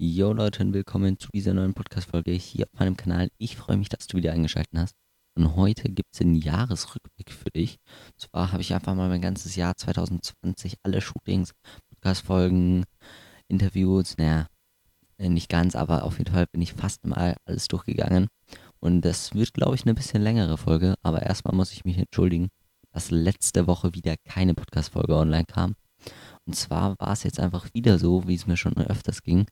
Jo Leute und willkommen zu dieser neuen Podcast-Folge hier auf meinem Kanal. Ich freue mich, dass du wieder eingeschaltet hast. Und heute gibt es einen Jahresrückblick für dich. Und zwar habe ich einfach mal mein ganzes Jahr 2020, alle Shootings, Podcast-Folgen, Interviews, naja, äh, nicht ganz, aber auf jeden Fall bin ich fast mal alles durchgegangen. Und das wird, glaube ich, eine bisschen längere Folge. Aber erstmal muss ich mich entschuldigen, dass letzte Woche wieder keine Podcast-Folge online kam. Und zwar war es jetzt einfach wieder so, wie es mir schon öfters ging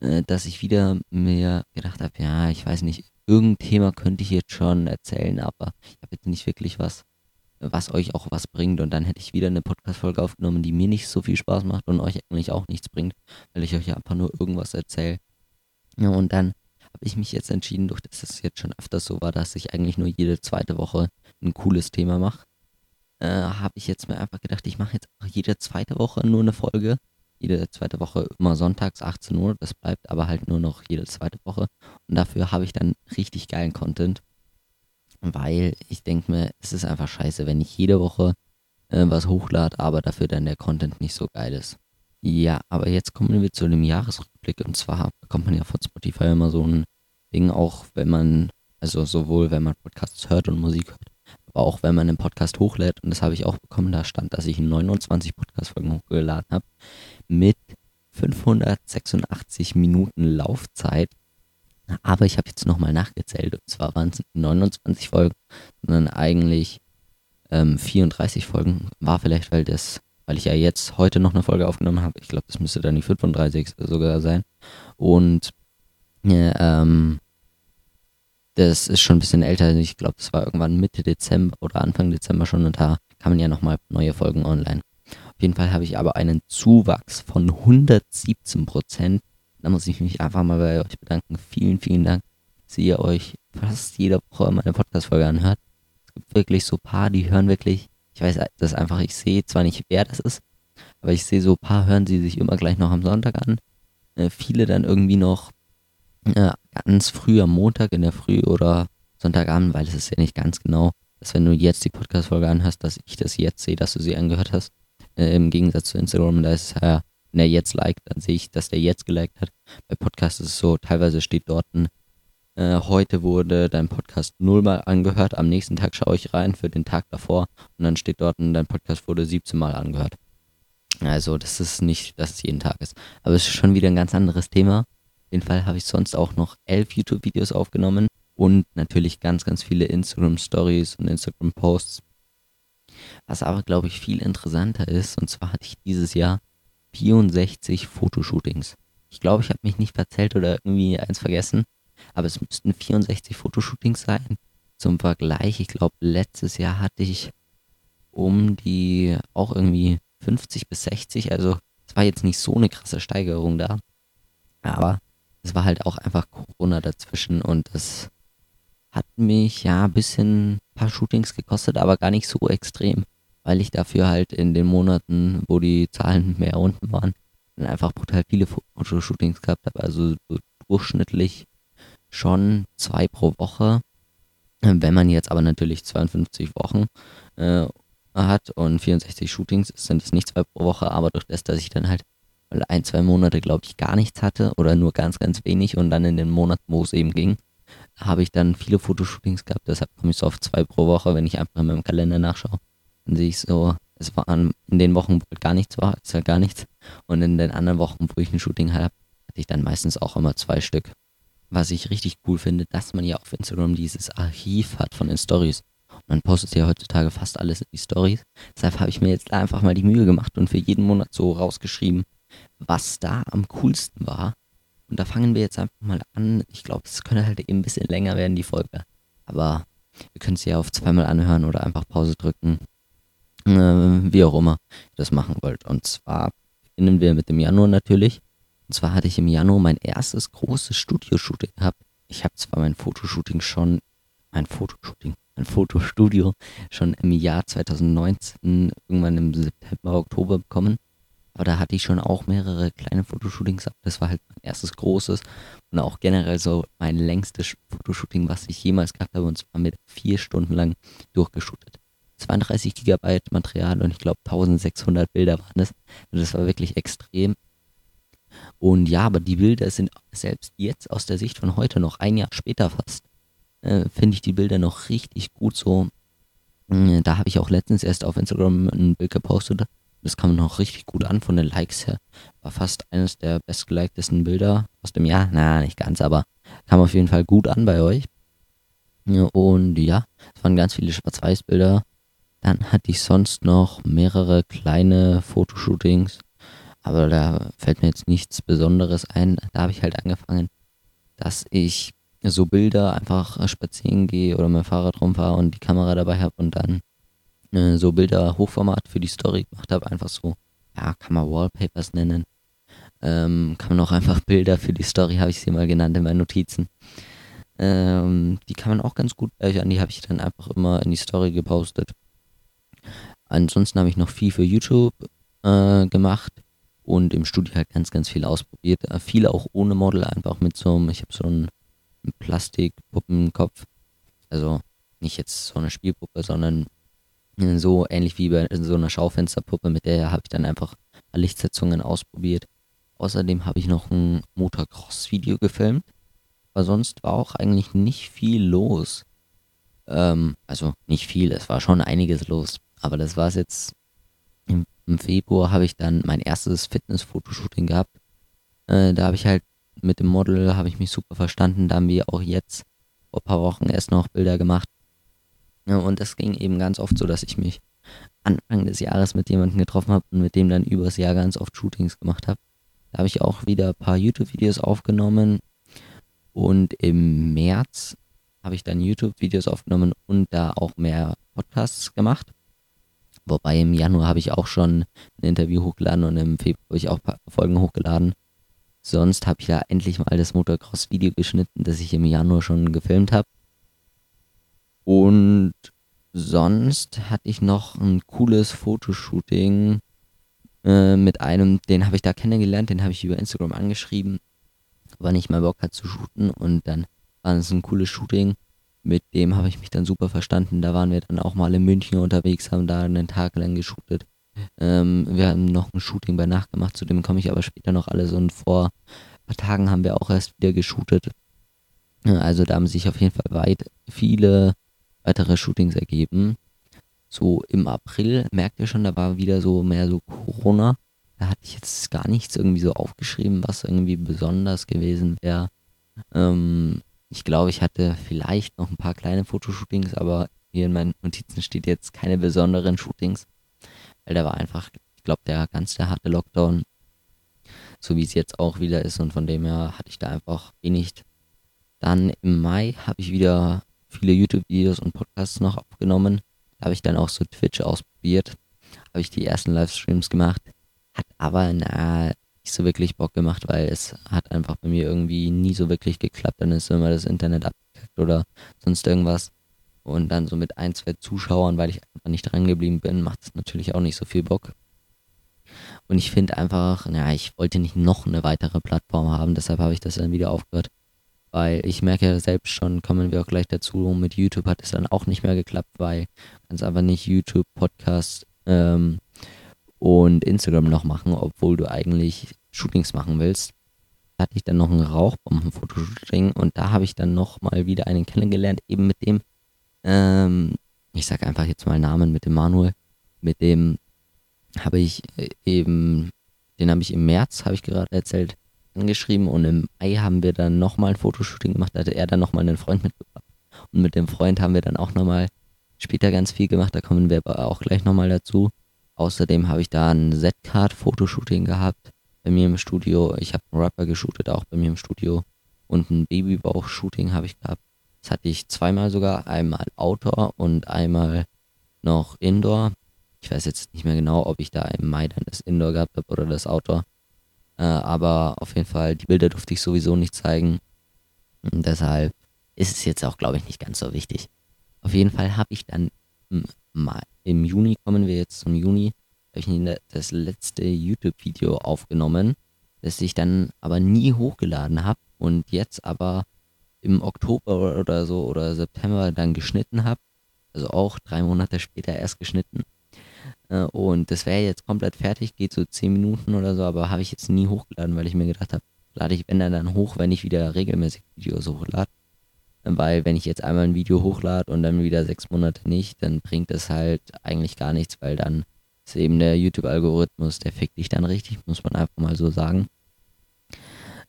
dass ich wieder mir gedacht habe, ja, ich weiß nicht, irgendein Thema könnte ich jetzt schon erzählen, aber ich habe jetzt nicht wirklich was, was euch auch was bringt. Und dann hätte ich wieder eine Podcast-Folge aufgenommen, die mir nicht so viel Spaß macht und euch eigentlich auch nichts bringt, weil ich euch einfach nur irgendwas erzähle. Ja, und dann habe ich mich jetzt entschieden, durch dass es jetzt schon öfters so war, dass ich eigentlich nur jede zweite Woche ein cooles Thema mache, äh, habe ich jetzt mir einfach gedacht, ich mache jetzt auch jede zweite Woche nur eine Folge jede zweite Woche immer sonntags 18 Uhr. Das bleibt aber halt nur noch jede zweite Woche. Und dafür habe ich dann richtig geilen Content. Weil ich denke mir, es ist einfach scheiße, wenn ich jede Woche äh, was hochlade, aber dafür dann der Content nicht so geil ist. Ja, aber jetzt kommen wir zu dem Jahresrückblick. Und zwar bekommt man ja von Spotify immer so ein Ding, auch wenn man, also sowohl wenn man Podcasts hört und Musik hört, auch wenn man einen Podcast hochlädt. Und das habe ich auch bekommen, da stand, dass ich 29 Podcast-Folgen hochgeladen habe mit 586 Minuten Laufzeit. Aber ich habe jetzt nochmal nachgezählt. Und zwar waren es 29 Folgen, sondern eigentlich ähm, 34 Folgen. War vielleicht, weil das, weil ich ja jetzt heute noch eine Folge aufgenommen habe. Ich glaube, das müsste dann die 35 sogar sein. Und ja, ähm, das ist schon ein bisschen älter. Ich glaube, das war irgendwann Mitte Dezember oder Anfang Dezember schon und da kamen ja nochmal neue Folgen online. Auf jeden Fall habe ich aber einen Zuwachs von 117 Prozent. Da muss ich mich einfach mal bei euch bedanken. Vielen, vielen Dank, dass ihr euch fast jede Woche meine Podcast-Folge anhört. Es gibt wirklich so paar, die hören wirklich. Ich weiß das einfach, ich sehe zwar nicht, wer das ist, aber ich sehe so paar, hören sie sich immer gleich noch am Sonntag an. Äh, viele dann irgendwie noch äh, ganz früh am Montag in der Früh oder Sonntagabend, weil es ist ja nicht ganz genau, dass wenn du jetzt die Podcast-Folge anhörst, dass ich das jetzt sehe, dass du sie angehört hast. Äh, Im Gegensatz zu Instagram, da ist ja, wenn er jetzt liked, dann sehe ich, dass der jetzt geliked hat. Bei Podcasts ist es so, teilweise steht dort ein, äh, heute wurde dein Podcast nullmal angehört, am nächsten Tag schaue ich rein für den Tag davor und dann steht dort, dein Podcast wurde 17 Mal angehört. Also das ist nicht, dass es jeden Tag ist. Aber es ist schon wieder ein ganz anderes Thema. Jeden Fall habe ich sonst auch noch elf YouTube-Videos aufgenommen und natürlich ganz, ganz viele Instagram-Stories und Instagram-Posts was aber, glaube ich, viel interessanter ist, und zwar hatte ich dieses Jahr 64 Fotoshootings. Ich glaube, ich habe mich nicht verzählt oder irgendwie eins vergessen, aber es müssten 64 Fotoshootings sein. Zum Vergleich, ich glaube, letztes Jahr hatte ich um die auch irgendwie 50 bis 60, also es war jetzt nicht so eine krasse Steigerung da, aber es war halt auch einfach Corona dazwischen und es hat mich ja ein bisschen ein paar Shootings gekostet, aber gar nicht so extrem, weil ich dafür halt in den Monaten, wo die Zahlen mehr unten waren, dann einfach brutal viele Fotoshootings gehabt habe. Also so durchschnittlich schon zwei pro Woche. Wenn man jetzt aber natürlich 52 Wochen äh, hat und 64 Shootings, sind es nicht zwei pro Woche, aber durch das, dass ich dann halt ein, zwei Monate, glaube ich, gar nichts hatte oder nur ganz, ganz wenig und dann in den Monaten, wo es eben ging, habe ich dann viele Fotoshootings gehabt. Deshalb komme ich so auf zwei pro Woche, wenn ich einfach in meinem Kalender nachschaue. Dann sehe ich so, es waren in den Wochen, wo gar nichts war, ist halt gar nichts. Und in den anderen Wochen, wo ich ein Shooting habe, hatte ich dann meistens auch immer zwei Stück. Was ich richtig cool finde, dass man ja auf Instagram dieses Archiv hat von den Stories. Man postet ja heutzutage fast alles in die Stories. Deshalb habe ich mir jetzt einfach mal die Mühe gemacht und für jeden Monat so rausgeschrieben, was da am coolsten war und da fangen wir jetzt einfach mal an. Ich glaube, es könnte halt eben ein bisschen länger werden, die Folge. Aber ihr könnt sie ja auf zweimal anhören oder einfach Pause drücken. Äh, wie auch immer ihr das machen wollt. Und zwar beginnen wir mit dem Januar natürlich. Und zwar hatte ich im Januar mein erstes großes Studio-Shooting gehabt. Ich habe zwar mein Fotoshooting schon, mein Fotoshooting, mein Fotostudio schon im Jahr 2019, irgendwann im September, Oktober bekommen. Aber da hatte ich schon auch mehrere kleine Fotoshootings. Das war halt mein erstes großes und auch generell so mein längstes Fotoshooting, was ich jemals gehabt habe. Und zwar mit vier Stunden lang durchgeshootet. 32 Gigabyte Material und ich glaube 1600 Bilder waren das. Und das war wirklich extrem. Und ja, aber die Bilder sind selbst jetzt aus der Sicht von heute, noch ein Jahr später fast, äh, finde ich die Bilder noch richtig gut so. Äh, da habe ich auch letztens erst auf Instagram ein Bild gepostet. Das kam noch richtig gut an von den Likes her. War fast eines der bestgeliktesten Bilder aus dem Jahr. Na, nicht ganz, aber kam auf jeden Fall gut an bei euch. Und ja, es waren ganz viele Schwarz-Weiß-Bilder. Dann hatte ich sonst noch mehrere kleine Fotoshootings. Aber da fällt mir jetzt nichts Besonderes ein. Da habe ich halt angefangen, dass ich so Bilder einfach spazieren gehe oder mein Fahrrad rumfahre und die Kamera dabei habe und dann äh, so Bilder Hochformat für die Story gemacht habe. Einfach so, ja, kann man Wallpapers nennen. Ähm, kann man auch einfach Bilder für die Story, habe ich sie mal genannt in meinen Notizen. Ähm, die kann man auch ganz gut speichern. Die habe ich dann einfach immer in die Story gepostet. Ansonsten habe ich noch viel für YouTube äh, gemacht und im Studio halt ganz, ganz viel ausprobiert. Äh, viel auch ohne Model, einfach mit so einem, ich habe so einen, einen Plastikpuppenkopf. Also nicht jetzt so eine Spielpuppe, sondern so ähnlich wie bei so einer Schaufensterpuppe, mit der habe ich dann einfach Lichtsetzungen ausprobiert. Außerdem habe ich noch ein Motocross-Video gefilmt. Aber sonst war auch eigentlich nicht viel los. Ähm, also nicht viel, es war schon einiges los. Aber das war es jetzt. Im, Im, Februar habe ich dann mein erstes Fitness-Fotoshooting gehabt. Äh, da habe ich halt mit dem Model, habe ich mich super verstanden. Da haben wir auch jetzt vor ein paar Wochen erst noch Bilder gemacht. Ja, und das ging eben ganz oft so, dass ich mich Anfang des Jahres mit jemandem getroffen habe und mit dem dann übers Jahr ganz oft Shootings gemacht habe. Da habe ich auch wieder ein paar YouTube-Videos aufgenommen und im März habe ich dann YouTube-Videos aufgenommen und da auch mehr Podcasts gemacht. Wobei im Januar habe ich auch schon ein Interview hochgeladen und im Februar habe ich auch ein paar Folgen hochgeladen. Sonst habe ich da endlich mal das Motocross-Video geschnitten, das ich im Januar schon gefilmt habe. Und sonst hatte ich noch ein cooles Fotoshooting äh, mit einem, den habe ich da kennengelernt, den habe ich über Instagram angeschrieben wann ich mal Bock hat zu shooten und dann war es ein cooles Shooting. Mit dem habe ich mich dann super verstanden. Da waren wir dann auch mal in München unterwegs, haben da einen Tag lang geshootet. Ähm, wir haben noch ein Shooting bei Nacht gemacht, zu dem komme ich aber später noch alles und vor ein paar Tagen haben wir auch erst wieder geshootet. Also da haben sich auf jeden Fall weit viele weitere Shootings ergeben. So im April merkt ihr schon, da war wieder so mehr so Corona. Da hatte ich jetzt gar nichts irgendwie so aufgeschrieben, was irgendwie besonders gewesen wäre. Ähm, ich glaube, ich hatte vielleicht noch ein paar kleine Fotoshootings, aber hier in meinen Notizen steht jetzt keine besonderen Shootings. Weil da war einfach, ich glaube, der ganze harte Lockdown, so wie es jetzt auch wieder ist und von dem her hatte ich da einfach wenig. Dann im Mai habe ich wieder viele YouTube-Videos und Podcasts noch aufgenommen. Da habe ich dann auch so Twitch ausprobiert. Habe ich die ersten Livestreams gemacht. Hat aber na, nicht so wirklich Bock gemacht, weil es hat einfach bei mir irgendwie nie so wirklich geklappt. Dann ist immer das Internet abgekackt oder sonst irgendwas. Und dann so mit ein, zwei Zuschauern, weil ich einfach nicht dran geblieben bin, macht es natürlich auch nicht so viel Bock. Und ich finde einfach, naja, ich wollte nicht noch eine weitere Plattform haben, deshalb habe ich das dann wieder aufgehört. Weil ich merke ja selbst schon, kommen wir auch gleich dazu, mit YouTube hat es dann auch nicht mehr geklappt, weil ganz einfach nicht YouTube, Podcast, ähm, und Instagram noch machen, obwohl du eigentlich Shootings machen willst. Da hatte ich dann noch ein Rauchbomben-Fotoshooting und da habe ich dann noch mal wieder einen kennengelernt, eben mit dem, ähm, ich sage einfach jetzt mal Namen, mit dem Manuel, mit dem habe ich äh, eben, den habe ich im März, habe ich gerade erzählt, angeschrieben und im Mai haben wir dann nochmal ein Fotoshooting gemacht, da hatte er dann nochmal einen Freund mitgebracht. Und mit dem Freund haben wir dann auch nochmal später ganz viel gemacht, da kommen wir aber auch gleich nochmal dazu. Außerdem habe ich da ein Z-Card-Fotoshooting gehabt bei mir im Studio. Ich habe einen Rapper geshootet, auch bei mir im Studio. Und ein Babybauch-Shooting habe ich gehabt. Das hatte ich zweimal sogar. Einmal Outdoor und einmal noch Indoor. Ich weiß jetzt nicht mehr genau, ob ich da im Mai dann das Indoor gehabt habe oder das Outdoor. Äh, aber auf jeden Fall, die Bilder durfte ich sowieso nicht zeigen. Und deshalb ist es jetzt auch, glaube ich, nicht ganz so wichtig. Auf jeden Fall habe ich dann Mai, im Juni kommen wir jetzt zum Juni, habe ich das letzte YouTube-Video aufgenommen, das ich dann aber nie hochgeladen habe und jetzt aber im Oktober oder so oder September dann geschnitten habe. Also auch drei Monate später erst geschnitten. Äh, und das wäre jetzt komplett fertig, geht so 10 Minuten oder so, aber habe ich jetzt nie hochgeladen, weil ich mir gedacht habe, lade ich wenn dann, dann hoch, wenn ich wieder regelmäßig Videos hochlade. Weil wenn ich jetzt einmal ein Video hochlade und dann wieder sechs Monate nicht, dann bringt das halt eigentlich gar nichts, weil dann ist eben der YouTube-Algorithmus, der fickt dich dann richtig, muss man einfach mal so sagen.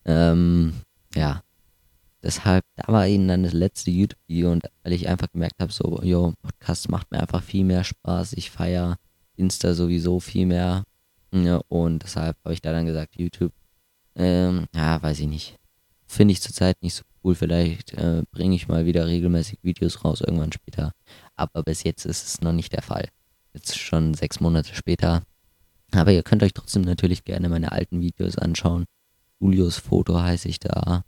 Ähm, ja, deshalb, da war eben dann das letzte YouTube-Video und weil ich einfach gemerkt habe, so, yo, Podcast macht mir einfach viel mehr Spaß, ich feiere Insta sowieso viel mehr ja, und deshalb habe ich da dann gesagt, YouTube, ähm, ja, weiß ich nicht, finde ich zurzeit nicht so cool, vielleicht äh, bringe ich mal wieder regelmäßig Videos raus, irgendwann später, aber bis jetzt ist es noch nicht der Fall. Jetzt schon sechs Monate später. Aber ihr könnt euch trotzdem natürlich gerne meine alten Videos anschauen. Julius Foto heiße ich da.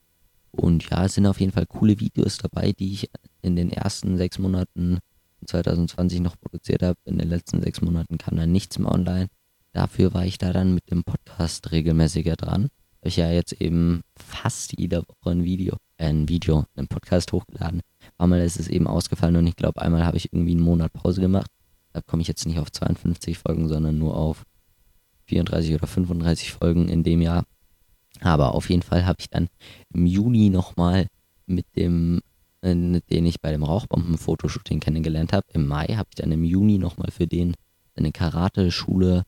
Und ja, es sind auf jeden Fall coole Videos dabei, die ich in den ersten sechs Monaten 2020 noch produziert habe. In den letzten sechs Monaten kam dann nichts mehr online. Dafür war ich da dann mit dem Podcast regelmäßiger dran. Habe ich ja jetzt eben fast jede Woche ein Video, äh, ein Video, einen Podcast hochgeladen. Einmal ist es eben ausgefallen und ich glaube, einmal habe ich irgendwie einen Monat Pause gemacht. Da komme ich jetzt nicht auf 52 Folgen, sondern nur auf 34 oder 35 Folgen in dem Jahr. Aber auf jeden Fall habe ich dann im Juni nochmal mit dem, den ich bei dem Rauchbomben-Fotoshooting kennengelernt habe, im Mai habe ich dann im Juni nochmal für den eine Karate-Schule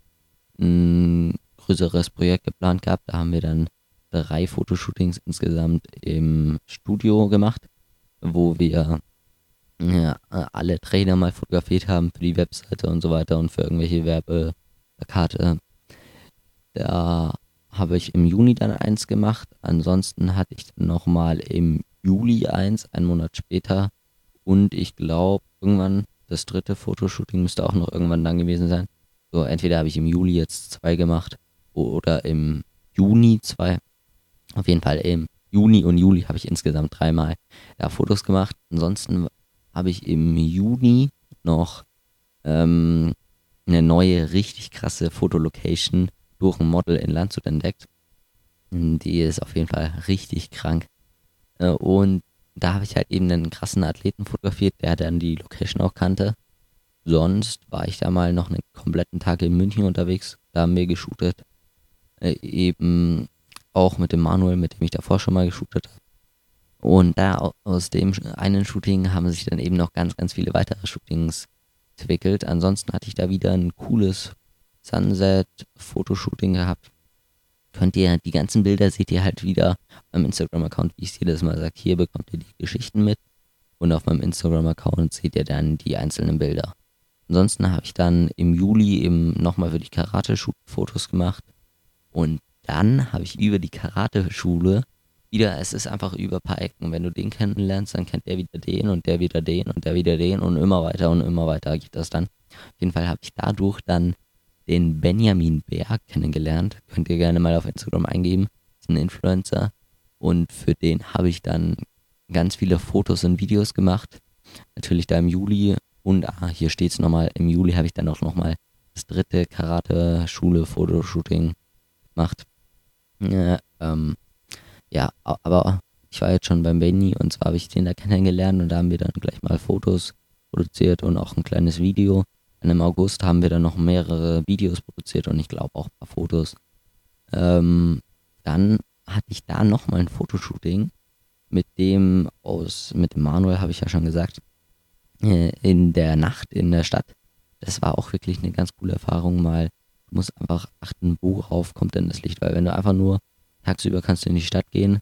ein größeres Projekt geplant gehabt. Da haben wir dann drei Fotoshootings insgesamt im Studio gemacht, wo wir ja, alle Trainer mal fotografiert haben für die Webseite und so weiter und für irgendwelche Werbeplakate. Da habe ich im Juni dann eins gemacht. Ansonsten hatte ich nochmal im Juli eins, einen Monat später. Und ich glaube, irgendwann das dritte Fotoshooting müsste auch noch irgendwann dann gewesen sein. So, entweder habe ich im Juli jetzt zwei gemacht oder im Juni zwei. Auf jeden Fall im Juni und Juli habe ich insgesamt dreimal ja, Fotos gemacht. Ansonsten habe ich im Juni noch ähm, eine neue, richtig krasse Fotolocation durch ein Model in Landshut entdeckt. Die ist auf jeden Fall richtig krank. Äh, und da habe ich halt eben einen krassen Athleten fotografiert, der dann die Location auch kannte. Sonst war ich da mal noch einen kompletten Tag in München unterwegs. Da haben wir geshootet. Äh, eben auch mit dem Manuel, mit dem ich davor schon mal geshootet habe. Und da aus dem einen Shooting haben sich dann eben noch ganz, ganz viele weitere Shootings entwickelt. Ansonsten hatte ich da wieder ein cooles Sunset-Fotoshooting gehabt. Könnt ihr, die ganzen Bilder seht ihr halt wieder beim Instagram-Account, wie ich es jedes Mal sage. Hier bekommt ihr die Geschichten mit. Und auf meinem Instagram-Account seht ihr dann die einzelnen Bilder. Ansonsten habe ich dann im Juli eben nochmal für die Karate-Shoot Fotos gemacht. Und dann habe ich über die Karate-Schule wieder, es ist einfach über ein paar Ecken. Wenn du den kennenlernst, dann kennt der wieder den und der wieder den und der wieder den und immer weiter und immer weiter geht das dann. Auf jeden Fall habe ich dadurch dann den Benjamin Berg kennengelernt. Könnt ihr gerne mal auf Instagram eingeben. Ist ein Influencer. Und für den habe ich dann ganz viele Fotos und Videos gemacht. Natürlich da im Juli. Und ah, hier steht es nochmal, im Juli habe ich dann auch nochmal das dritte Karate-Schule-Fotoshooting gemacht. Ja, ähm, ja, aber ich war jetzt schon beim Benny und zwar habe ich den da kennengelernt und da haben wir dann gleich mal Fotos produziert und auch ein kleines Video. Und im August haben wir dann noch mehrere Videos produziert und ich glaube auch ein paar Fotos. Ähm, dann hatte ich da nochmal ein Fotoshooting mit dem aus, mit dem Manuel habe ich ja schon gesagt, äh, in der Nacht in der Stadt. Das war auch wirklich eine ganz coole Erfahrung, mal du musst einfach achten, worauf kommt denn das Licht, weil wenn du einfach nur Tagsüber kannst du in die Stadt gehen,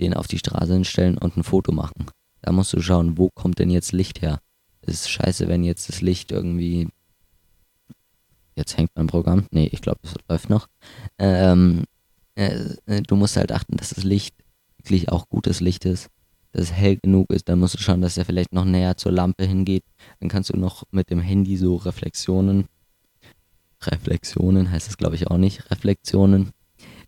den auf die Straße hinstellen und ein Foto machen. Da musst du schauen, wo kommt denn jetzt Licht her. Es ist scheiße, wenn jetzt das Licht irgendwie. Jetzt hängt mein Programm. Nee, ich glaube, es läuft noch. Ähm, äh, äh, du musst halt achten, dass das Licht wirklich auch gutes Licht ist, dass es hell genug ist. Dann musst du schauen, dass er vielleicht noch näher zur Lampe hingeht. Dann kannst du noch mit dem Handy so Reflexionen. Reflexionen heißt es, glaube ich, auch nicht. Reflektionen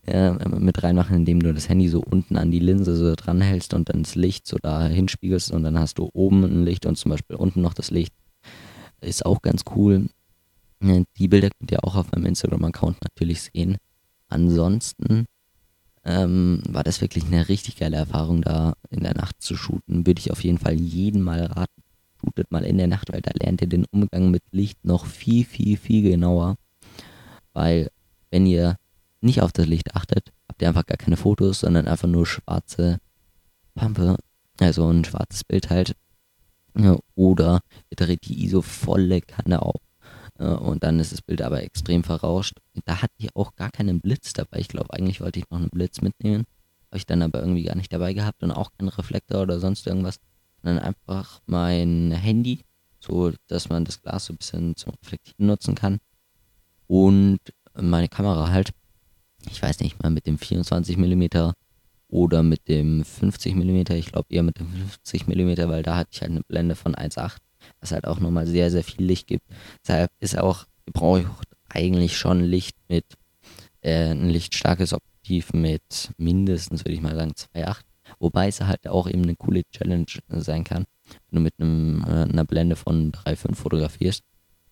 äh, mit reinmachen, indem du das Handy so unten an die Linse so dranhältst und dann das Licht so da hinspiegelst und dann hast du oben ein Licht und zum Beispiel unten noch das Licht. Ist auch ganz cool. Die Bilder könnt ihr auch auf meinem Instagram-Account natürlich sehen. Ansonsten ähm, war das wirklich eine richtig geile Erfahrung, da in der Nacht zu shooten. Würde ich auf jeden Fall jeden mal raten. shootet mal in der Nacht, weil da lernt ihr den Umgang mit Licht noch viel, viel, viel genauer. Weil wenn ihr nicht auf das Licht achtet, habt ihr einfach gar keine Fotos, sondern einfach nur schwarze Pampe, also ein schwarzes Bild halt. Oder ihr dreht die ISO volle Kanne auf. Und dann ist das Bild aber extrem verrauscht. Da hatte ich auch gar keinen Blitz dabei. Ich glaube, eigentlich wollte ich noch einen Blitz mitnehmen. Habe ich dann aber irgendwie gar nicht dabei gehabt und auch keinen Reflektor oder sonst irgendwas. Sondern einfach mein Handy, so dass man das Glas so ein bisschen zum Reflektieren nutzen kann. Und meine Kamera halt. Ich weiß nicht mal mit dem 24 mm oder mit dem 50 mm. Ich glaube eher mit dem 50 mm, weil da hatte ich halt eine Blende von 1,8 was halt auch nochmal sehr, sehr viel Licht gibt. Deshalb ist auch, brauche ich eigentlich schon Licht mit, äh, ein lichtstarkes Objektiv mit mindestens, würde ich mal sagen, 2,8. Wobei es halt auch eben eine coole Challenge sein kann, wenn du mit einem, äh, einer Blende von 3,5 fotografierst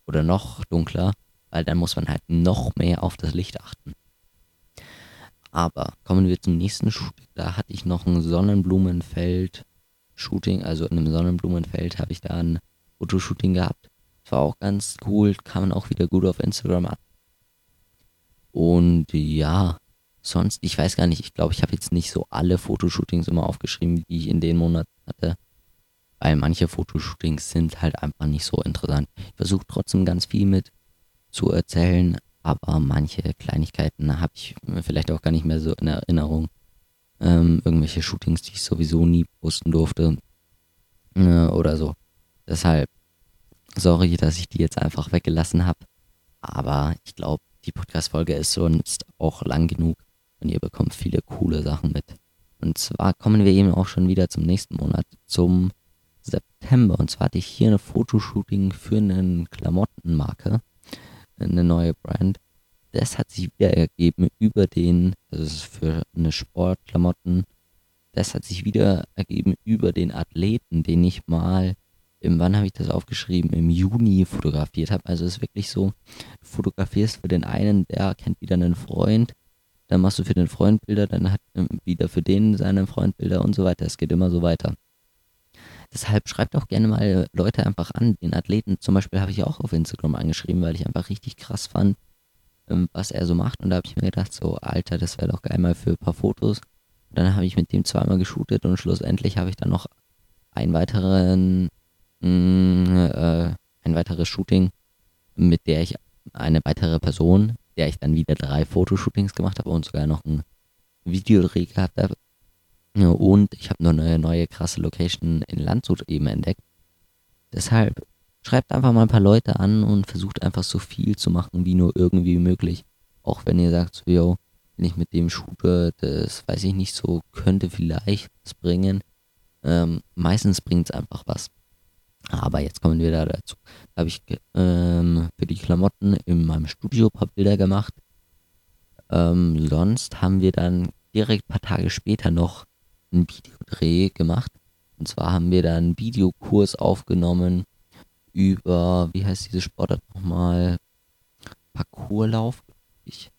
oder noch dunkler, weil dann muss man halt noch mehr auf das Licht achten. Aber kommen wir zum nächsten Shooting. Da hatte ich noch ein Sonnenblumenfeld-Shooting. Also in einem Sonnenblumenfeld habe ich da ein Fotoshooting gehabt. Das war auch ganz cool, kann auch wieder gut auf Instagram an. Und ja, sonst, ich weiß gar nicht, ich glaube, ich habe jetzt nicht so alle Fotoshootings immer aufgeschrieben, die ich in den Monaten hatte. Weil manche Fotoshootings sind halt einfach nicht so interessant. Ich versuche trotzdem ganz viel mit zu erzählen, aber manche Kleinigkeiten habe ich vielleicht auch gar nicht mehr so in Erinnerung. Ähm, irgendwelche Shootings, die ich sowieso nie posten durfte. Äh, oder so. Deshalb, sorry, dass ich die jetzt einfach weggelassen habe. Aber ich glaube, die Podcast-Folge ist sonst auch lang genug und ihr bekommt viele coole Sachen mit. Und zwar kommen wir eben auch schon wieder zum nächsten Monat, zum September. Und zwar hatte ich hier eine Fotoshooting für eine Klamottenmarke, eine neue Brand. Das hat sich wieder ergeben über den, das ist für eine Sportklamotten, das hat sich wieder ergeben über den Athleten, den ich mal im wann habe ich das aufgeschrieben? Im Juni fotografiert habe. Also es ist wirklich so, du fotografierst für den einen, der kennt wieder einen Freund, dann machst du für den Freund Bilder, dann hat wieder für den seinen Freund Bilder und so weiter. Es geht immer so weiter. Deshalb schreibt auch gerne mal Leute einfach an. Den Athleten zum Beispiel habe ich auch auf Instagram angeschrieben, weil ich einfach richtig krass fand, ähm, was er so macht. Und da habe ich mir gedacht, so, Alter, das wäre doch geil mal für ein paar Fotos. Und dann habe ich mit dem zweimal geshootet und schlussendlich habe ich dann noch einen weiteren mh, mm, äh, ein weiteres Shooting, mit der ich eine weitere Person, der ich dann wieder drei Fotoshootings gemacht habe und sogar noch ein Videodreh gehabt habe. Und ich habe noch eine neue krasse Location in Landshut eben entdeckt. Deshalb schreibt einfach mal ein paar Leute an und versucht einfach so viel zu machen, wie nur irgendwie möglich. Auch wenn ihr sagt, so, yo, wenn ich mit dem shoote, das weiß ich nicht so, könnte vielleicht was bringen. Ähm, meistens bringt es einfach was. Aber jetzt kommen wir da dazu. Da habe ich ähm, für die Klamotten in meinem Studio ein paar Bilder gemacht. Ähm, sonst haben wir dann direkt ein paar Tage später noch einen Videodreh gemacht. Und zwar haben wir dann einen Videokurs aufgenommen über, wie heißt diese Sportart nochmal? Parcourslauf, ich.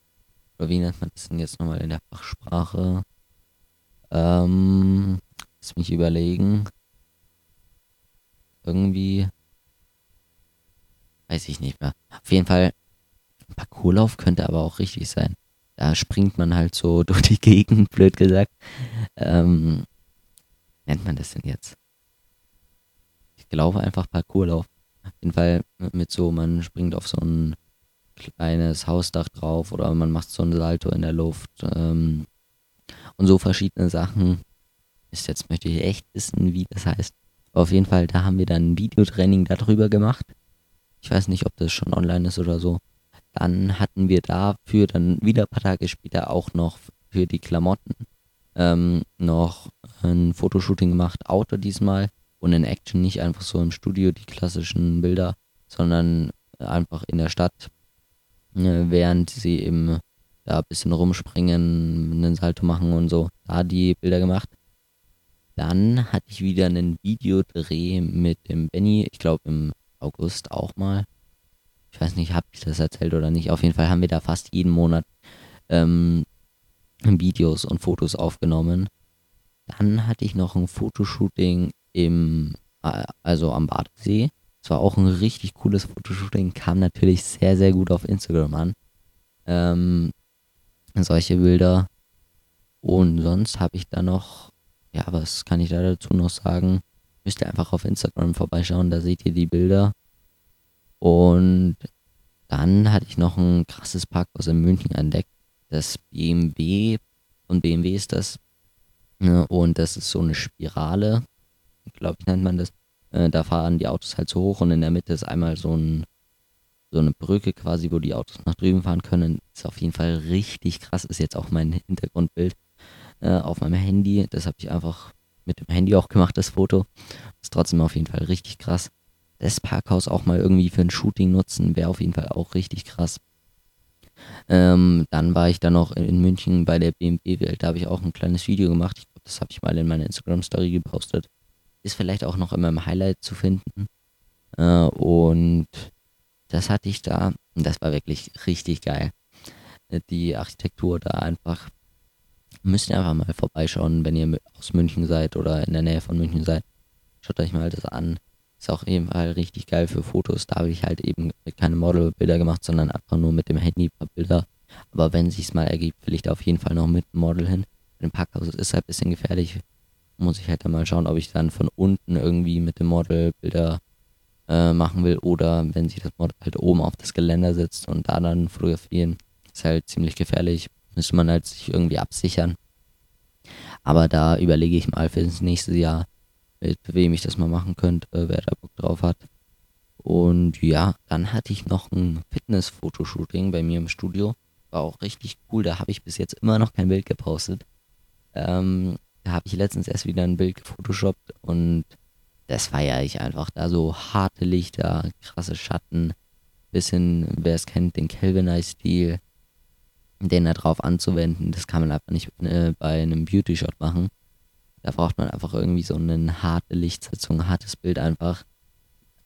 Oder wie nennt man das denn jetzt nochmal in der Fachsprache? Ähm, lass mich überlegen irgendwie, weiß ich nicht mehr. Auf jeden Fall, Parkourlauf könnte aber auch richtig sein. Da springt man halt so durch die Gegend, blöd gesagt. Ähm, nennt man das denn jetzt? Ich glaube einfach Parkourlauf. Auf jeden Fall mit so, man springt auf so ein kleines Hausdach drauf oder man macht so ein Salto in der Luft ähm, und so verschiedene Sachen. Ist jetzt möchte ich echt wissen, wie das heißt. Auf jeden Fall, da haben wir dann ein Videotraining darüber gemacht. Ich weiß nicht, ob das schon online ist oder so. Dann hatten wir dafür dann wieder ein paar Tage später auch noch für die Klamotten ähm, noch ein Fotoshooting gemacht, Auto diesmal und in Action, nicht einfach so im Studio die klassischen Bilder, sondern einfach in der Stadt, äh, während sie eben da ein bisschen rumspringen, einen Salto machen und so, da die Bilder gemacht. Dann hatte ich wieder einen Videodreh mit dem Benny, ich glaube im August auch mal. Ich weiß nicht, habe ich das erzählt oder nicht. Auf jeden Fall haben wir da fast jeden Monat ähm, Videos und Fotos aufgenommen. Dann hatte ich noch ein Fotoshooting im also am Badesee. Es war auch ein richtig cooles Fotoshooting, kam natürlich sehr, sehr gut auf Instagram an. Ähm, solche Bilder. Und sonst habe ich da noch, ja, was kann ich da dazu noch sagen? Müsst ihr einfach auf Instagram vorbeischauen, da seht ihr die Bilder. Und dann hatte ich noch ein krasses Parkhaus in München entdeckt. Das BMW, von BMW ist das. Ne, und das ist so eine Spirale, glaube ich, nennt man das. Äh, da fahren die Autos halt so hoch und in der Mitte ist einmal so, ein, so eine Brücke quasi, wo die Autos nach drüben fahren können. Ist auf jeden Fall richtig krass. Ist jetzt auch mein Hintergrundbild äh, auf meinem Handy. Das habe ich einfach mit dem Handy auch gemacht, das Foto. Ist trotzdem auf jeden Fall richtig krass. Das Parkhaus auch mal irgendwie für ein Shooting nutzen, wäre auf jeden Fall auch richtig krass. Ähm, dann war ich dann noch in München bei der BMW-Welt. Da habe ich auch ein kleines Video gemacht. Ich glaube, das habe ich mal in meiner Instagram-Story gepostet. Ist vielleicht auch noch in meinem Highlight zu finden. Äh, und das hatte ich da. Und das war wirklich richtig geil. Die Architektur da einfach Müsst ihr einfach mal vorbeischauen, wenn ihr aus München seid oder in der Nähe von München seid. Schaut euch mal das an. Ist auch eben Fall richtig geil für Fotos. Da habe ich halt eben keine Modelbilder gemacht, sondern einfach nur mit dem Handy ein paar Bilder. Aber wenn sich's mal ergibt, will ich da auf jeden Fall noch mit dem Model hin. Im Parkhaus ist halt ein bisschen gefährlich. Muss ich halt dann mal schauen, ob ich dann von unten irgendwie mit dem Model Bilder äh, machen will oder wenn sich das Model halt oben auf das Geländer sitzt und da dann fotografieren. Ist halt ziemlich gefährlich müsste man halt sich irgendwie absichern. Aber da überlege ich mal für das nächste Jahr, mit wem ich das mal machen könnte, äh, wer da Bock drauf hat. Und ja, dann hatte ich noch ein Fitness-Fotoshooting bei mir im Studio. War auch richtig cool. Da habe ich bis jetzt immer noch kein Bild gepostet. Ähm, da habe ich letztens erst wieder ein Bild gefotoshoppt und das feiere ich einfach. Da so harte Lichter, krasse Schatten, bisschen, wer es kennt, den Kelvinite-Stil den da drauf anzuwenden. Das kann man einfach nicht äh, bei einem Beauty-Shot machen. Da braucht man einfach irgendwie so eine harte Lichtsetzung, ein hartes Bild einfach.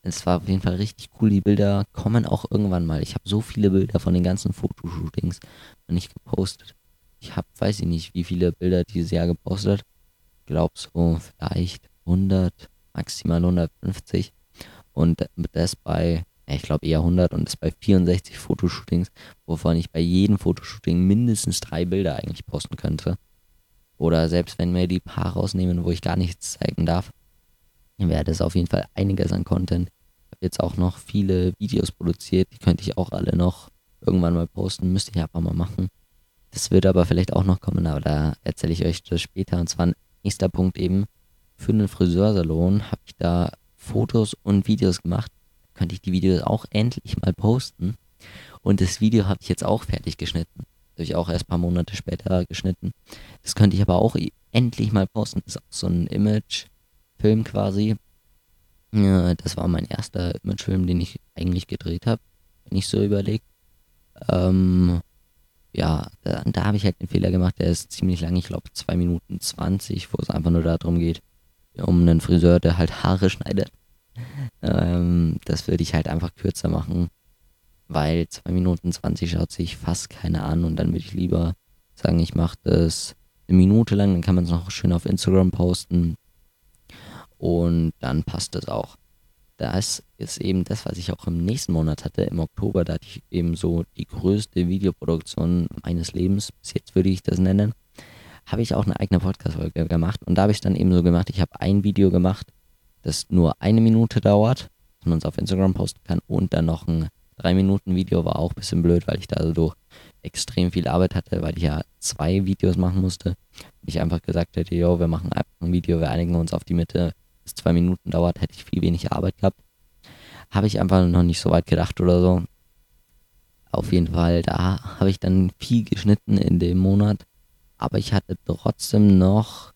Es war auf jeden Fall richtig cool. Die Bilder kommen auch irgendwann mal. Ich habe so viele Bilder von den ganzen Fotoshootings noch nicht gepostet. Ich habe, weiß ich nicht, wie viele Bilder dieses Jahr gepostet. Ich glaube so vielleicht 100, maximal 150. Und das bei ich glaube eher 100 und das bei 64 Fotoshootings, wovon ich bei jedem Fotoshooting mindestens drei Bilder eigentlich posten könnte. Oder selbst wenn wir die paar rausnehmen, wo ich gar nichts zeigen darf, wäre das auf jeden Fall einiges an Content. Ich habe jetzt auch noch viele Videos produziert, die könnte ich auch alle noch irgendwann mal posten, müsste ich einfach mal machen. Das wird aber vielleicht auch noch kommen, aber da erzähle ich euch das später. Und zwar nächster Punkt eben, für einen Friseursalon habe ich da Fotos und Videos gemacht, könnte ich die Videos auch endlich mal posten. Und das Video habe ich jetzt auch fertig geschnitten. Habe auch erst ein paar Monate später geschnitten. Das könnte ich aber auch endlich mal posten. Das ist auch so ein Image-Film quasi. Ja, das war mein erster Imagefilm, den ich eigentlich gedreht habe, wenn ich so überlege. Ähm, ja, da, da habe ich halt den Fehler gemacht, der ist ziemlich lang, ich glaube 2 Minuten 20, wo es einfach nur darum geht, um einen Friseur, der halt Haare schneidet. Ähm, das würde ich halt einfach kürzer machen, weil 2 Minuten 20 schaut sich fast keiner an und dann würde ich lieber sagen, ich mache das eine Minute lang, dann kann man es noch schön auf Instagram posten und dann passt das auch. Das ist eben das, was ich auch im nächsten Monat hatte, im Oktober, da hatte ich eben so die größte Videoproduktion meines Lebens, bis jetzt würde ich das nennen, habe ich auch eine eigene Podcast-Folge gemacht und da habe ich dann eben so gemacht, ich habe ein Video gemacht, das nur eine Minute dauert, dass man es auf Instagram posten kann und dann noch ein 3-Minuten-Video war auch ein bisschen blöd, weil ich da so extrem viel Arbeit hatte, weil ich ja zwei Videos machen musste. Ich einfach gesagt hätte, yo, wir machen einfach ein Video, wir einigen uns auf die Mitte, das zwei Minuten dauert, hätte ich viel weniger Arbeit gehabt. Habe ich einfach noch nicht so weit gedacht oder so. Auf jeden Fall, da habe ich dann viel geschnitten in dem Monat. Aber ich hatte trotzdem noch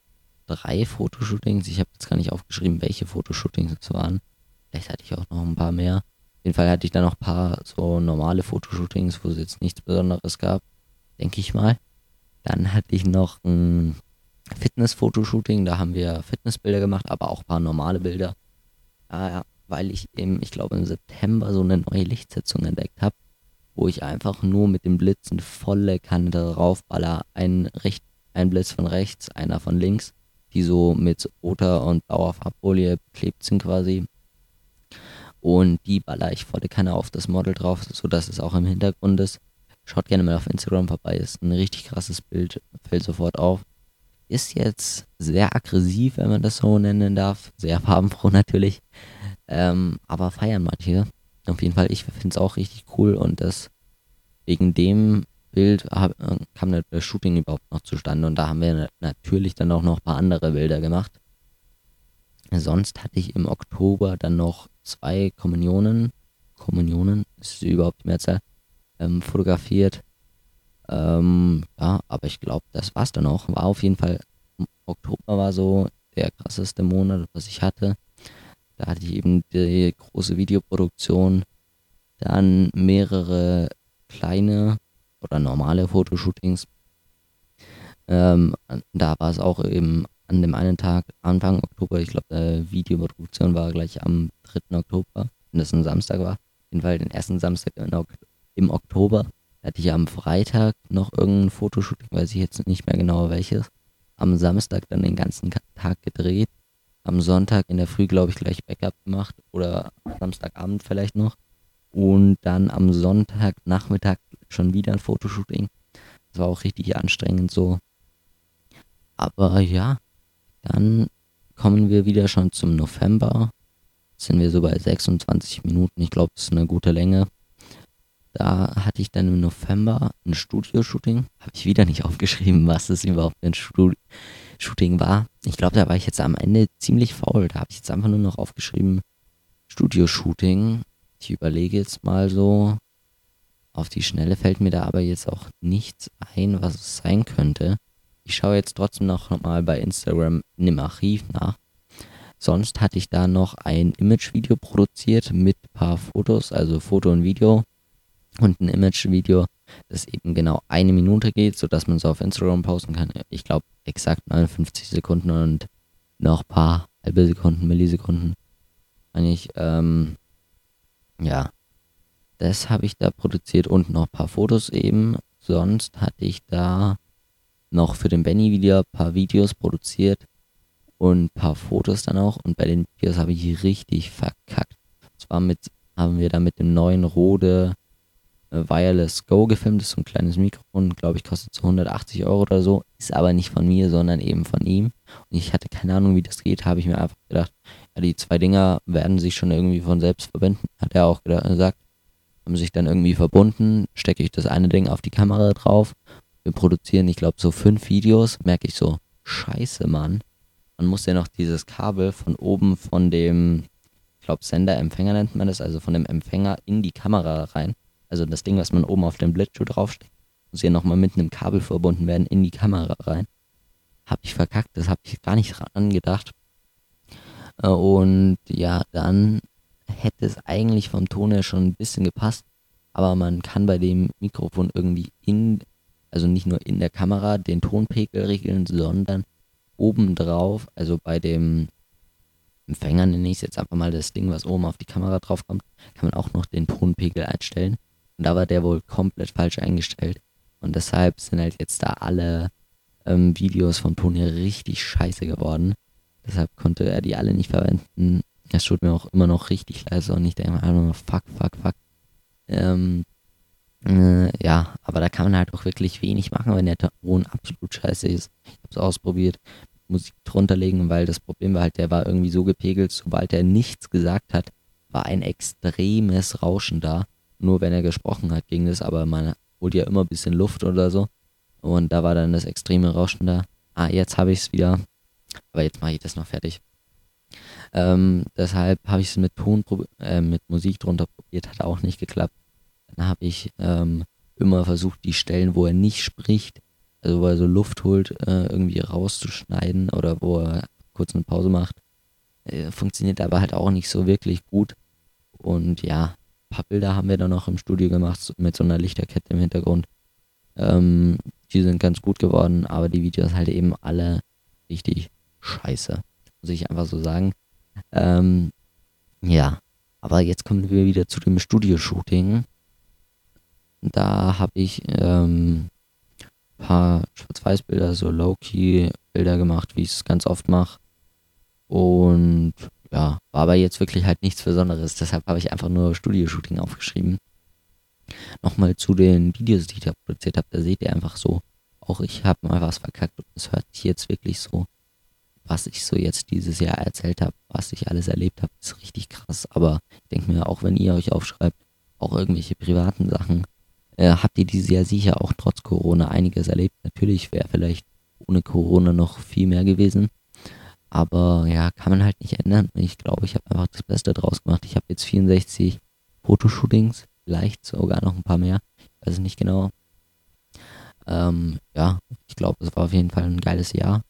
drei Fotoshootings. Ich habe jetzt gar nicht aufgeschrieben, welche Fotoshootings es waren. Vielleicht hatte ich auch noch ein paar mehr. Jeden Fall hatte ich dann noch ein paar so normale Fotoshootings, wo es jetzt nichts Besonderes gab, denke ich mal. Dann hatte ich noch ein Fitness-Fotoshooting, da haben wir Fitnessbilder gemacht, aber auch ein paar normale Bilder. Ja, weil ich eben, ich glaube im September so eine neue Lichtsetzung entdeckt habe, wo ich einfach nur mit dem Blitzen volle Kanne draufballer. Ein, ein Blitz von rechts, einer von links die so mit roter und blauer Farbfolie beklebt sind quasi. Und die baller ich volle Kanne auf das Model drauf, sodass es auch im Hintergrund ist. Schaut gerne mal auf Instagram vorbei, ist ein richtig krasses Bild, fällt sofort auf. Ist jetzt sehr aggressiv, wenn man das so nennen darf. Sehr farbenfroh natürlich. Ähm, aber feiern manche. Auf jeden Fall, ich finde es auch richtig cool und das wegen dem Bild hab, äh, kam das Shooting überhaupt noch zustande und da haben wir natürlich dann auch noch ein paar andere Bilder gemacht. Sonst hatte ich im Oktober dann noch zwei Kommunionen, Kommunionen, ist überhaupt die Mehrzahl, ähm, fotografiert. Ähm, ja, aber ich glaube, das war's dann auch. War auf jeden Fall, Oktober war so der krasseste Monat, was ich hatte. Da hatte ich eben die große Videoproduktion, dann mehrere kleine oder normale Fotoshootings. Ähm, da war es auch eben an dem einen Tag, Anfang Oktober, ich glaube, die Videoproduktion war gleich am 3. Oktober, wenn das ein Samstag war. Auf jeden Fall den ersten Samstag im Oktober. Hatte ich am Freitag noch irgendein Fotoshooting, weiß ich jetzt nicht mehr genau welches. Am Samstag dann den ganzen Tag gedreht. Am Sonntag in der Früh, glaube ich, gleich Backup gemacht oder Samstagabend vielleicht noch. Und dann am Sonntagnachmittag schon wieder ein Fotoshooting. Das war auch richtig anstrengend so. Aber ja, dann kommen wir wieder schon zum November. sind wir so bei 26 Minuten. Ich glaube, das ist eine gute Länge. Da hatte ich dann im November ein Studio-Shooting. Habe ich wieder nicht aufgeschrieben, was es überhaupt für ein Studi Shooting war. Ich glaube, da war ich jetzt am Ende ziemlich faul. Da habe ich jetzt einfach nur noch aufgeschrieben Studio-Shooting. Ich überlege jetzt mal so. Auf die Schnelle fällt mir da aber jetzt auch nichts ein, was es sein könnte. Ich schaue jetzt trotzdem noch mal bei Instagram in dem Archiv nach. Sonst hatte ich da noch ein Image-Video produziert mit ein paar Fotos, also Foto und Video. Und ein Image-Video, das eben genau eine Minute geht, sodass man es auf Instagram posten kann. Ich glaube exakt 59 Sekunden und noch ein paar halbe Sekunden, Millisekunden. Eigentlich, ähm, ja, das habe ich da produziert und noch ein paar Fotos eben. Sonst hatte ich da noch für den Benny wieder ein paar Videos produziert und ein paar Fotos dann auch. Und bei den Videos habe ich richtig verkackt. Zwar mit, haben wir da mit dem neuen Rode äh, Wireless Go gefilmt. Das ist so ein kleines Mikrofon, glaube ich, kostet so 180 Euro oder so. Ist aber nicht von mir, sondern eben von ihm. Und ich hatte keine Ahnung, wie das geht. Habe ich mir einfach gedacht, ja, die zwei Dinger werden sich schon irgendwie von selbst verbinden. Hat er auch gesagt. Haben sich dann irgendwie verbunden. Stecke ich das eine Ding auf die Kamera drauf wir produzieren, ich glaube, so fünf Videos, merke ich so, scheiße, Mann. Man muss ja noch dieses Kabel von oben von dem, ich glaube, Sender-Empfänger nennt man das, also von dem Empfänger in die Kamera rein. Also das Ding, was man oben auf dem Blitzschuh draufsteckt, muss ja nochmal mit einem Kabel verbunden werden in die Kamera rein. Hab ich verkackt, das habe ich gar nicht angedacht. Äh, und ja, dann hätte es eigentlich vom Ton her schon ein bisschen gepasst, aber man kann bei dem Mikrofon irgendwie in also nicht nur in der Kamera den Tonpegel regeln, sondern obendrauf, also bei dem Empfänger nenne ich es jetzt einfach mal das Ding, was oben auf die Kamera drauf kommt, kann man auch noch den Tonpegel einstellen. Und da war der wohl komplett falsch eingestellt. Und deshalb sind halt jetzt da alle ähm, Videos vom Ton her richtig scheiße geworden. Deshalb konnte er die alle nicht verwenden. Es tut mir auch immer noch richtig leise und ich denke mir, fuck, fuck, fuck. Ähm, äh, ja, aber da kann man halt auch wirklich wenig machen, wenn der Ton absolut scheiße ist. Ich habe es ausprobiert, Musik drunter legen, weil das Problem war halt, der war irgendwie so gepegelt, sobald er nichts gesagt hat, war ein extremes Rauschen da. Nur wenn er gesprochen hat, ging das, aber man holt ja immer ein bisschen Luft oder so. Und da war dann das extreme Rauschen da. Ah, jetzt habe ich es wieder. Aber jetzt mache ich das noch fertig. Ähm, deshalb habe ich es mit Ton, äh, mit Musik drunter probiert, hat auch nicht geklappt. Dann habe ich ähm, immer versucht, die Stellen, wo er nicht spricht, also wo er so Luft holt, äh, irgendwie rauszuschneiden oder wo er kurz eine Pause macht. Äh, funktioniert aber halt auch nicht so wirklich gut. Und ja, ein paar Bilder haben wir dann noch im Studio gemacht mit so einer Lichterkette im Hintergrund. Ähm, die sind ganz gut geworden, aber die Videos halt eben alle richtig scheiße. Muss ich einfach so sagen. Ähm, ja, aber jetzt kommen wir wieder zu dem Studio-Shooting. Da habe ich ähm, paar Schwarz-Weiß-Bilder, so Low-Key-Bilder gemacht, wie ich es ganz oft mache. Und ja, war aber jetzt wirklich halt nichts Besonderes. Deshalb habe ich einfach nur Studio-Shooting aufgeschrieben. Nochmal zu den Videos, die ich da produziert habe, da seht ihr einfach so, auch ich habe mal was verkackt und es hört sich jetzt wirklich so, was ich so jetzt dieses Jahr erzählt habe, was ich alles erlebt habe, ist richtig krass. Aber ich denke mir, auch wenn ihr euch aufschreibt, auch irgendwelche privaten Sachen, äh, habt ihr dieses Jahr sicher auch trotz Corona einiges erlebt. Natürlich wäre vielleicht ohne Corona noch viel mehr gewesen. Aber ja, kann man halt nicht ändern. Ich glaube, ich habe einfach das Beste draus gemacht. Ich habe jetzt 64 Fotoshootings, vielleicht sogar noch ein paar mehr. Ich weiß es nicht genau. Ähm, ja, ich glaube, es war auf jeden Fall ein geiles Jahr.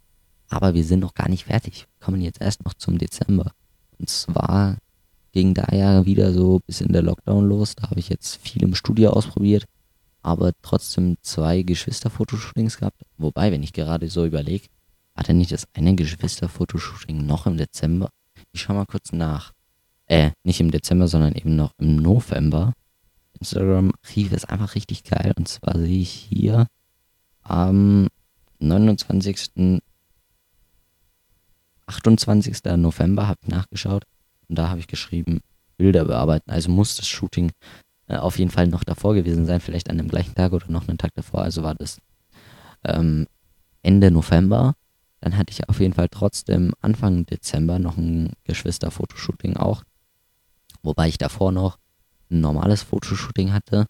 Aber wir sind noch gar nicht fertig. Wir kommen jetzt erst noch zum Dezember. Und zwar ging da ja wieder so bis in der Lockdown los. Da habe ich jetzt viel im Studio ausprobiert, aber trotzdem zwei Geschwister-Fotoshootings gehabt. Wobei, wenn ich gerade so überlege, war denn nicht das eine Geschwister-Fotoshooting noch im Dezember? Ich schau mal kurz nach. Äh, nicht im Dezember, sondern eben noch im November. Instagram-Archiv ist einfach richtig geil. Und zwar sehe ich hier am 29. 28. November habe ich nachgeschaut und da habe ich geschrieben, Bilder bearbeiten. Also muss das Shooting äh, auf jeden Fall noch davor gewesen sein, vielleicht an dem gleichen Tag oder noch einen Tag davor. Also war das ähm, Ende November dann hatte ich auf jeden Fall trotzdem Anfang Dezember noch ein Geschwister-Fotoshooting auch. Wobei ich davor noch ein normales Fotoshooting hatte.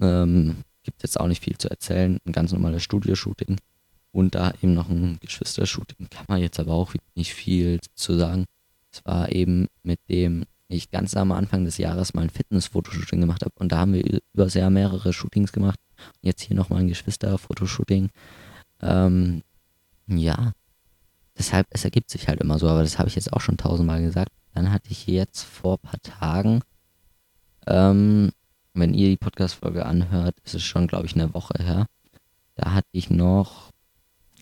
Ähm, gibt jetzt auch nicht viel zu erzählen. Ein ganz normales Studioshooting. Und da eben noch ein Geschwister-Shooting. Kann man jetzt aber auch nicht viel zu sagen. Es war eben mit dem ich ganz am Anfang des Jahres mal ein Fitness-Fotoshooting gemacht habe. Und da haben wir über sehr mehrere Shootings gemacht. Und jetzt hier nochmal ein Geschwister-Fotoshooting. Ähm, ja, deshalb, es ergibt sich halt immer so, aber das habe ich jetzt auch schon tausendmal gesagt. Dann hatte ich jetzt vor ein paar Tagen, ähm, wenn ihr die Podcast-Folge anhört, ist es schon, glaube ich, eine Woche her. Da hatte ich noch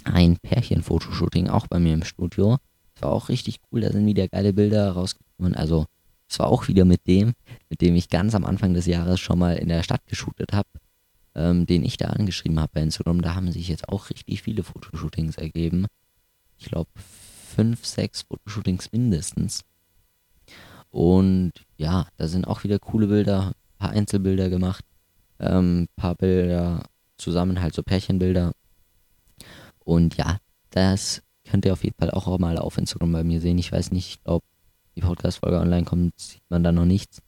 ein Pärchen-Fotoshooting auch bei mir im Studio. Das war auch richtig cool, da sind wieder geile Bilder rausgekommen. Also, es war auch wieder mit dem, mit dem ich ganz am Anfang des Jahres schon mal in der Stadt geshootet habe ähm, den ich da angeschrieben habe bei Instagram, da haben sich jetzt auch richtig viele Fotoshootings ergeben. Ich glaube, fünf, sechs Fotoshootings mindestens. Und ja, da sind auch wieder coole Bilder, ein paar Einzelbilder gemacht, ähm, paar Bilder zusammen, halt so Pärchenbilder. Und ja, das könnt ihr auf jeden Fall auch mal auf Instagram bei mir sehen. Ich weiß nicht, ich glaube, die Podcast-Folge online kommt, sieht man da noch nichts.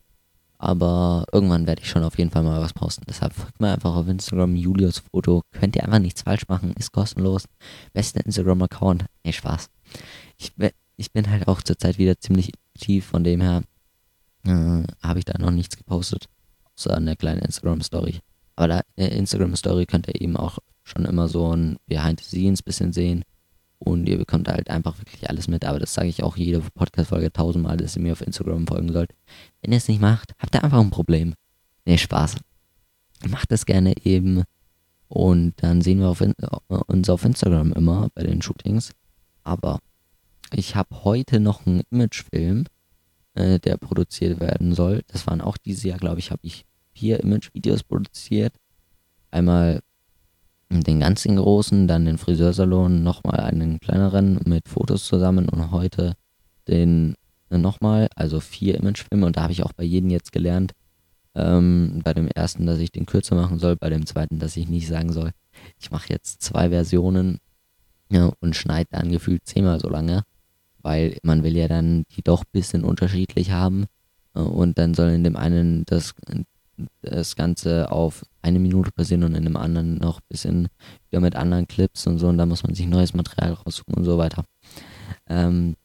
Aber irgendwann werde ich schon auf jeden Fall mal was posten. Deshalb folgt mir einfach auf Instagram Julius Foto. Könnt ihr einfach nichts falsch machen. Ist kostenlos. Bester Instagram-Account. Nee, Spaß. Ich, ich bin halt auch zurzeit wieder ziemlich aktiv. Von dem her äh, habe ich da noch nichts gepostet. Außer eine kleine Instagram-Story. Aber da äh, Instagram-Story könnt ihr eben auch schon immer so ein Behind the Scenes bisschen sehen. Und ihr bekommt halt einfach wirklich alles mit. Aber das sage ich auch jede Podcast-Folge tausendmal, dass ihr mir auf Instagram folgen sollt. Wenn ihr es nicht macht, habt ihr einfach ein Problem. Nee, Spaß. Macht das gerne eben. Und dann sehen wir auf uns auf Instagram immer bei den Shootings. Aber ich habe heute noch einen Imagefilm, äh, der produziert werden soll. Das waren auch dieses Jahr, glaube ich, habe ich vier Image-Videos produziert. Einmal den ganzen großen, dann den Friseursalon, nochmal einen kleineren mit Fotos zusammen und heute den äh, nochmal, also vier Imagefilme. Und da habe ich auch bei jedem jetzt gelernt, ähm, bei dem ersten, dass ich den kürzer machen soll, bei dem zweiten, dass ich nicht sagen soll, ich mache jetzt zwei Versionen ja, und schneide dann gefühlt zehnmal so lange, weil man will ja dann die doch ein bisschen unterschiedlich haben. Äh, und dann soll in dem einen das das Ganze auf eine Minute passieren und in dem anderen noch ein bisschen wieder mit anderen Clips und so und da muss man sich neues Material raussuchen und so weiter. Ähm,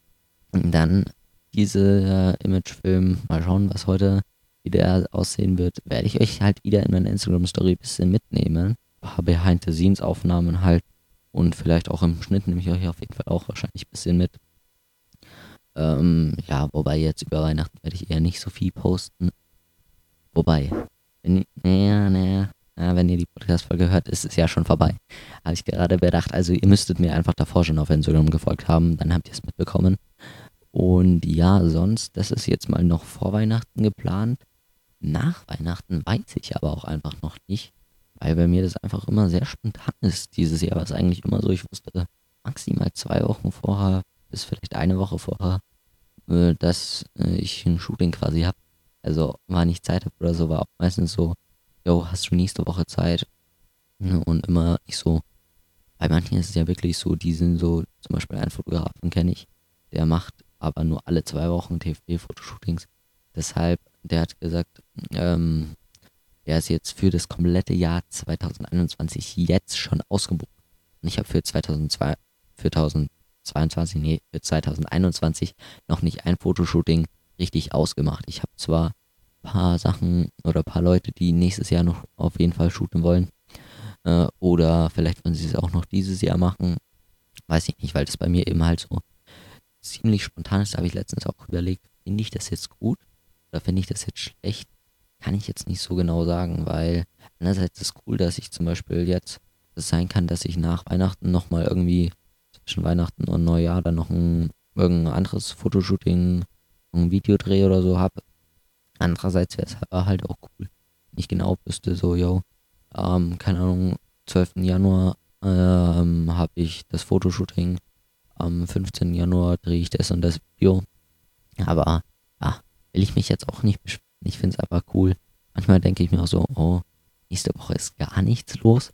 dann diese äh, Imagefilm, mal schauen, was heute wieder aussehen wird, werde ich euch halt wieder in meiner Instagram-Story ein bisschen mitnehmen. Behind-the-Scenes-Aufnahmen halt und vielleicht auch im Schnitt nehme ich euch auf jeden Fall auch wahrscheinlich ein bisschen mit. Ähm, ja, wobei jetzt über Weihnachten werde ich eher nicht so viel posten. Wobei, naja, naja, ja, wenn ihr die Podcast-Folge hört, ist es ja schon vorbei. Habe ich gerade bedacht. Also ihr müsstet mir einfach davor schon auf Instagram gefolgt haben, dann habt ihr es mitbekommen. Und ja, sonst, das ist jetzt mal noch vor Weihnachten geplant. Nach Weihnachten weiß ich aber auch einfach noch nicht, weil bei mir das einfach immer sehr spontan ist dieses Jahr, was eigentlich immer so, ich wusste maximal zwei Wochen vorher, bis vielleicht eine Woche vorher, äh, dass äh, ich ein Shooting quasi habe. Also war nicht Zeit habe oder so, war auch meistens so, yo, hast du nächste Woche Zeit? Und immer nicht so, bei manchen ist es ja wirklich so, die sind so, zum Beispiel einen Fotografen kenne ich, der macht aber nur alle zwei Wochen TFB-Fotoshootings. Deshalb, der hat gesagt, ähm, der ist jetzt für das komplette Jahr 2021 jetzt schon ausgebucht. Und ich habe für 2002, für 2022, nee, für 2021 noch nicht ein Fotoshooting richtig ausgemacht. Ich habe zwar paar Sachen oder paar Leute, die nächstes Jahr noch auf jeden Fall shooten wollen. Äh, oder vielleicht wollen sie es auch noch dieses Jahr machen. Weiß ich nicht, weil das bei mir eben halt so ziemlich spontan ist. Da habe ich letztens auch überlegt, finde ich das jetzt gut oder finde ich das jetzt schlecht? Kann ich jetzt nicht so genau sagen, weil einerseits ist es cool, dass ich zum Beispiel jetzt es sein kann, dass ich nach Weihnachten nochmal irgendwie zwischen Weihnachten und Neujahr dann noch ein irgendein anderes Fotoshooting, ein Videodreh oder so habe. Andererseits wäre es halt auch cool, wenn ich genau wüsste, so, yo, ähm, keine Ahnung, 12. Januar ähm, habe ich das Fotoshooting, am 15. Januar drehe ich das und das Video. Aber ja, will ich mich jetzt auch nicht beschweren. Ich finde es einfach cool. Manchmal denke ich mir auch so, oh, nächste Woche ist gar nichts los.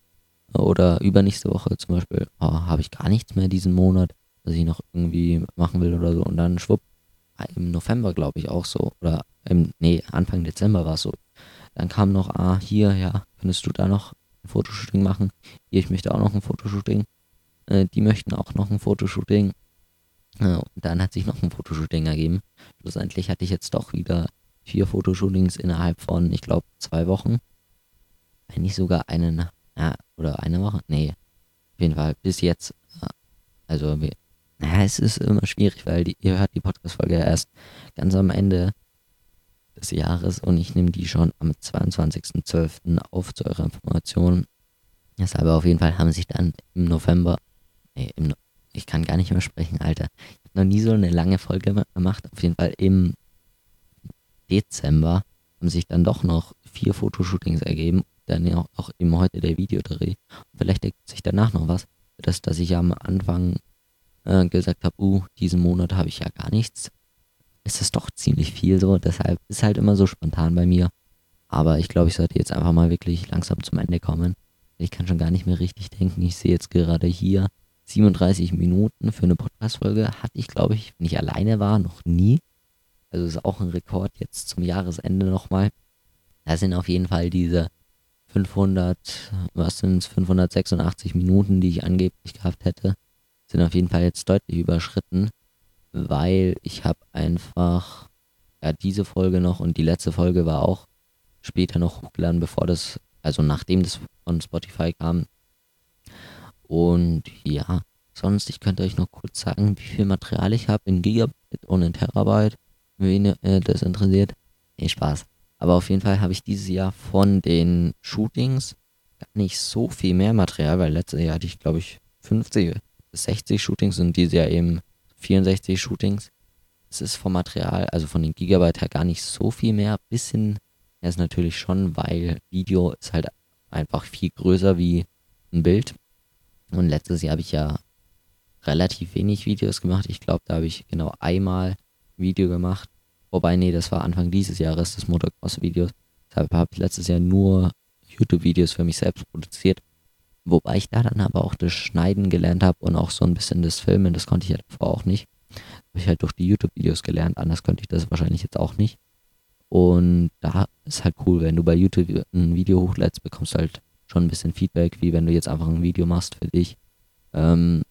Oder übernächste Woche zum Beispiel, oh, habe ich gar nichts mehr diesen Monat, was ich noch irgendwie machen will oder so. Und dann schwupp, im November glaube ich auch so. Oder im, nee, Anfang Dezember war es so. Dann kam noch, ah, hier, ja, könntest du da noch ein Fotoshooting machen? Hier, ich möchte auch noch ein Fotoshooting. Äh, die möchten auch noch ein Fotoshooting. Äh, und dann hat sich noch ein Fotoshooting ergeben. Schlussendlich hatte ich jetzt doch wieder vier Fotoshootings innerhalb von, ich glaube, zwei Wochen. Wenn nicht sogar eine, ja, oder eine Woche? Nee. Auf jeden Fall bis jetzt. Äh, also, naja, es ist immer schwierig, weil die, ihr hört die Podcast-Folge erst ganz am Ende des Jahres und ich nehme die schon am 22.12. auf zu eurer Information. Deshalb auf jeden Fall haben sich dann im November, nee, im, ich kann gar nicht mehr sprechen, Alter. Ich habe noch nie so eine lange Folge gemacht. Auf jeden Fall im Dezember haben sich dann doch noch vier Fotoshootings ergeben. Dann auch, auch eben heute der Videodreh. Vielleicht ergibt sich danach noch was. Das, dass ich am Anfang äh, gesagt habe, uh, diesen Monat habe ich ja gar nichts ist es doch ziemlich viel so. Deshalb ist halt immer so spontan bei mir. Aber ich glaube, ich sollte jetzt einfach mal wirklich langsam zum Ende kommen. Ich kann schon gar nicht mehr richtig denken. Ich sehe jetzt gerade hier 37 Minuten für eine Podcast-Folge. Hatte ich, glaube ich, wenn ich alleine war, noch nie. Also ist auch ein Rekord jetzt zum Jahresende nochmal. Da sind auf jeden Fall diese 500, was sind es, 586 Minuten, die ich angeblich gehabt hätte, sind auf jeden Fall jetzt deutlich überschritten weil ich habe einfach ja, diese Folge noch und die letzte Folge war auch später noch hochgeladen, bevor das, also nachdem das von Spotify kam. Und ja, sonst, ich könnte euch noch kurz sagen, wie viel Material ich habe in Gigabyte und in Terabyte, wen äh, das interessiert. Nee, Spaß. Aber auf jeden Fall habe ich dieses Jahr von den Shootings gar nicht so viel mehr Material, weil letztes Jahr hatte ich, glaube ich, 50 bis 60 Shootings und dieses Jahr eben 64 Shootings. Es ist vom Material, also von den Gigabyte her gar nicht so viel mehr. Bisschen ja, ist natürlich schon, weil Video ist halt einfach viel größer wie ein Bild. Und letztes Jahr habe ich ja relativ wenig Videos gemacht. Ich glaube, da habe ich genau einmal Video gemacht. Wobei, nee, das war Anfang dieses Jahres, das Motocross-Videos. Deshalb habe ich letztes Jahr nur YouTube-Videos für mich selbst produziert. Wobei ich da dann aber auch das Schneiden gelernt habe und auch so ein bisschen das Filmen, das konnte ich ja davor auch nicht. Habe ich halt durch die YouTube-Videos gelernt, anders könnte ich das wahrscheinlich jetzt auch nicht. Und da ist halt cool, wenn du bei YouTube ein Video hochlädst, bekommst du halt schon ein bisschen Feedback, wie wenn du jetzt einfach ein Video machst für dich. Ähm,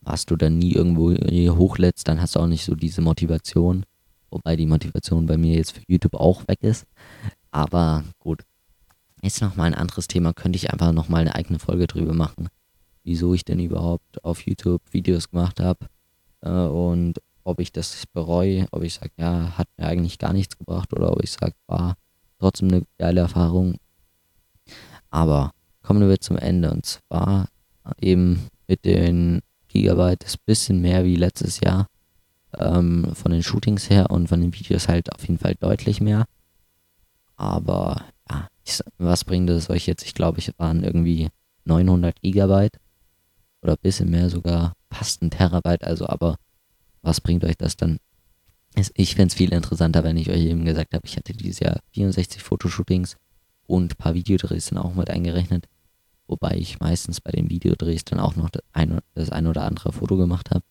was du dann nie irgendwo hochlädst, dann hast du auch nicht so diese Motivation. Wobei die Motivation bei mir jetzt für YouTube auch weg ist. Aber gut, ist nochmal ein anderes Thema, könnte ich einfach nochmal eine eigene Folge drüber machen, wieso ich denn überhaupt auf YouTube Videos gemacht habe äh, und ob ich das bereue, ob ich sage, ja, hat mir eigentlich gar nichts gebracht oder ob ich sage, war trotzdem eine geile Erfahrung. Aber kommen wir zum Ende und zwar eben mit den Gigabyte ist ein bisschen mehr wie letztes Jahr ähm, von den Shootings her und von den Videos halt auf jeden Fall deutlich mehr. Aber ich, was bringt es euch jetzt? Ich glaube, ich waren irgendwie 900 Gigabyte oder ein bisschen mehr sogar, fast ein Terabyte. Also, aber was bringt euch das dann? Ich fände es viel interessanter, wenn ich euch eben gesagt habe, ich hatte dieses Jahr 64 Fotoshootings und ein paar Videodrehs dann auch mit eingerechnet. Wobei ich meistens bei den Videodrehs dann auch noch das ein, das ein oder andere Foto gemacht habe.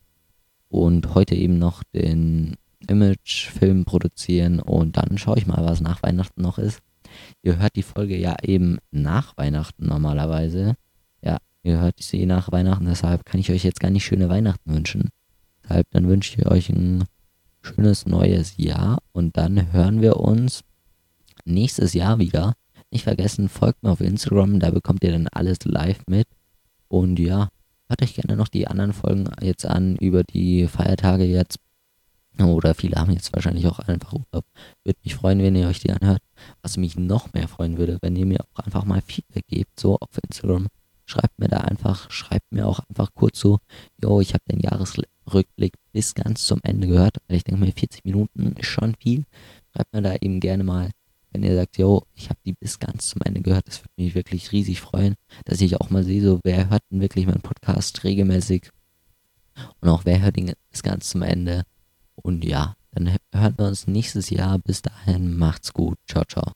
Und heute eben noch den Imagefilm produzieren und dann schaue ich mal, was nach Weihnachten noch ist. Ihr hört die Folge ja eben nach Weihnachten normalerweise. Ja, ihr hört sie nach Weihnachten, deshalb kann ich euch jetzt gar nicht schöne Weihnachten wünschen. Deshalb dann wünsche ich euch ein schönes neues Jahr und dann hören wir uns nächstes Jahr wieder. Nicht vergessen, folgt mir auf Instagram, da bekommt ihr dann alles live mit. Und ja, hört euch gerne noch die anderen Folgen jetzt an über die Feiertage jetzt. Oder viele haben jetzt wahrscheinlich auch einfach Urlaub. Würde mich freuen, wenn ihr euch die anhört. Was mich noch mehr freuen würde, wenn ihr mir auch einfach mal Feedback gebt, so auf Instagram. Schreibt mir da einfach, schreibt mir auch einfach kurz so, yo, ich habe den Jahresrückblick bis ganz zum Ende gehört, weil ich denke mir, 40 Minuten ist schon viel. Schreibt mir da eben gerne mal, wenn ihr sagt, yo, ich habe die bis ganz zum Ende gehört, das würde mich wirklich riesig freuen, dass ich auch mal sehe, so, wer hört denn wirklich meinen Podcast regelmäßig und auch wer hört ihn bis ganz zum Ende. Und ja, dann hören wir uns nächstes Jahr. Bis dahin, macht's gut. Ciao, ciao.